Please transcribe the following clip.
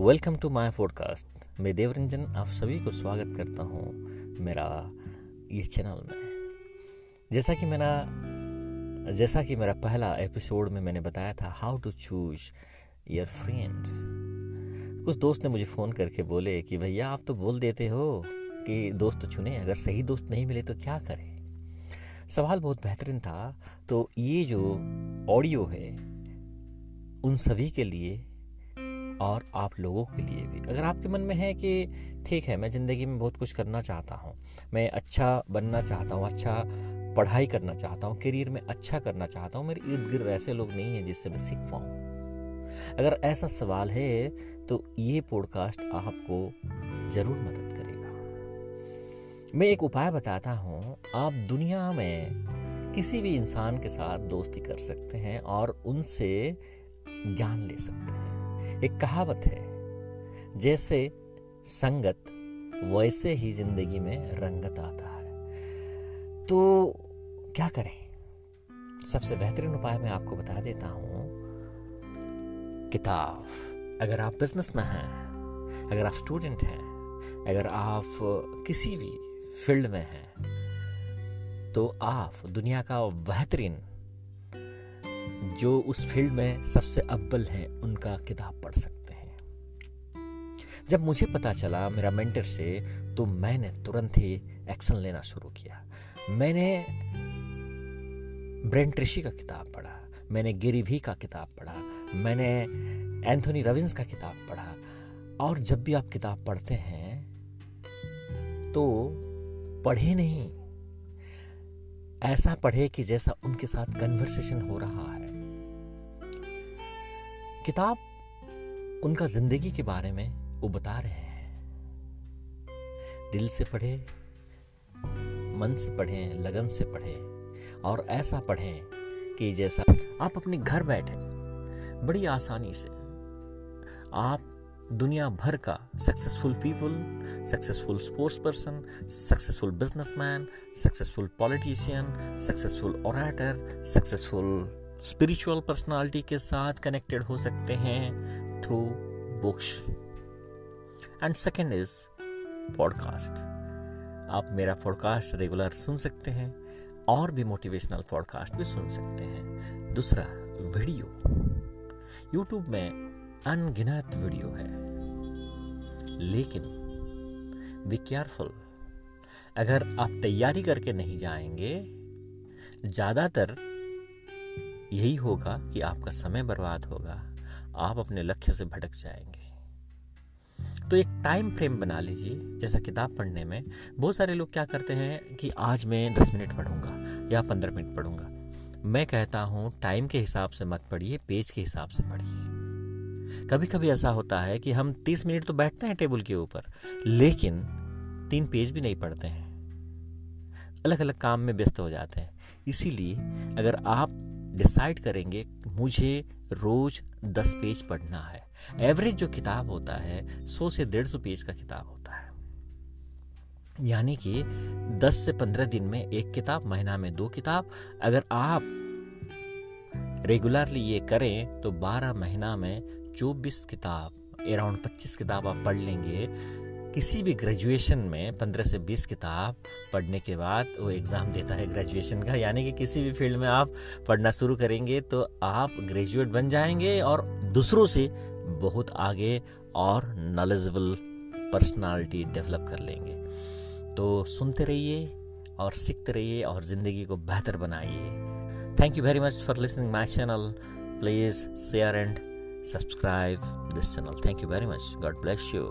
Welcome to my podcast मैं देवरंजन, आप सभी को स्वागत करता हूँ मेरा ये चैनल में। जैसा कि मेरा, जैसा कि मेरा पहला एपिसोड में मैंने बताया था how to choose your friend कुछ दोस्त ने मुझे फ़ोन करके बोले कि भैया, आप तो बोल देते हो कि दोस्त चुने, अगर सही दोस्त नहीं मिले तो क्या करें? सवाल बहुत बेहतरीन था। तो ये जो ऑडियो है, उन सभी के लिए और आप लोगों के लिए भी। अगर आपके मन में है कि ठीक है, मैं ज़िंदगी में बहुत कुछ करना चाहता हूँ, मैं अच्छा बनना चाहता हूँ अच्छा पढ़ाई करना चाहता हूँ, करियर में अच्छा करना चाहता हूँ, मेरे इर्द गिर्द ऐसे लोग नहीं हैं जिससे मैं सीख पाऊँ। अगर ऐसा सवाल है तो ये पॉडकास्ट आपको ज़रूर मदद करेगा। मैं एक उपाय बताता हूँ, आप दुनिया में किसी भी इंसान के साथ दोस्ती कर सकते हैं और उनसे ज्ञान ले सकते हैं। एक कहावत है, जैसे संगत वैसे ही ज़िंदगी में रंगत आता है। तो क्या करें? सबसे बेहतरीन उपाय मैं आपको बता देता हूँ। किताब, अगर आप बिज़नेस में हैं, अगर आप स्टूडेंट हैं, अगर आप किसी भी फ़ील्ड में हैं तो आप दुनिया का बेहतरीन जो उस फ़ील्ड में सबसे अव्वल हैं, उनका किताब पढ़ सकते हैं। जब मुझे पता चला मेरा मेंटर से तो मैंने तुरंत ही एक्शन लेना शुरू किया। मैंने ब्रेन ट्रिशी का किताब पढ़ा, मैंने गिरी भी का किताब पढ़ा, मैंने एंथोनी रविंस का किताब पढ़ा। और जब भी आप किताब पढ़ते हैं तो पढ़े नहीं। ऐसा पढ़े कि जैसा उनके साथ कन्वर्सेशन हो रहा है। किताब उनका ज़िंदगी के बारे में वो बता रहे हैं। दिल से पढ़े, मन से पढ़े, लगन से पढ़े और ऐसा पढ़े कि जैसा आप अपने घर बैठे, बड़ी आसानी से आप दुनिया भर का successful people successful sports person successful businessman successful politician successful orator successful spiritual personality के साथ कनेक्टेड हो सकते हैं through books and second is podcast आप मेरा पॉडकास्ट रेगुलर सुन सकते हैं और भी मोटिवेशनल पॉडकास्ट भी सुन सकते हैं. दूसरा वीडियो यूट्यूब में अनगिनत वीडियो है. लेकिन बी केयरफुल अगर आप तैयारी करके नहीं जाएँगे, ज़्यादातर यही होगा कि आपका समय बर्बाद होगा। आप अपने लक्ष्य से भटक जाएँगे। तो एक टाइम फ्रेम बना लीजिए, जैसा किताब पढ़ने में। बहुत सारे लोग क्या करते हैं कि आज मैं दस मिनट पढ़ूँगा या पंद्रह मिनट पढ़ूँगा। मैं कहता हूँ टाइम के हिसाब से मत पढ़िए पेज के हिसाब से पढ़िए। कभी कभी ऐसा होता है कि हम तीस मिनट तो बैठते हैं टेबल के ऊपर, लेकिन तीन पेज भी नहीं पढ़ते हैं। अलग अलग काम में व्यस्त हो जाते हैं। इसीलिए अगर आप डिसाइड करेंगे, मुझे रोज दस पेज पढ़ना है। एवरेज जो किताब होता है, सौ से डेढ़ सौ पेज का किताब होता है। यानी कि दस से पंद्रह दिन में एक किताब, महीना में दो किताब। अगर आप रेगुलरली ये करें तो बारह महीना में चौबीस किताब अराउंड पच्चीस किताब आप पढ़ लेंगे। किसी भी ग्रेजुएशन में पंद्रह से बीस किताब पढ़ने के बाद वो एग्ज़ाम देता है ग्रेजुएशन का। यानी कि किसी भी फ़ील्ड में आप पढ़ना शुरू करेंगे तो आप ग्रेजुएट बन जाएँगे और दूसरों से बहुत आगे और नॉलेजबल पर्सनालिटी डेवलप कर लेंगे। तो सुनते रहिए और सीखते रहिए और ज़िंदगी को बेहतर बनाइए। Thank you very much for listening my channel please share and subscribe this channel thank you very much God bless you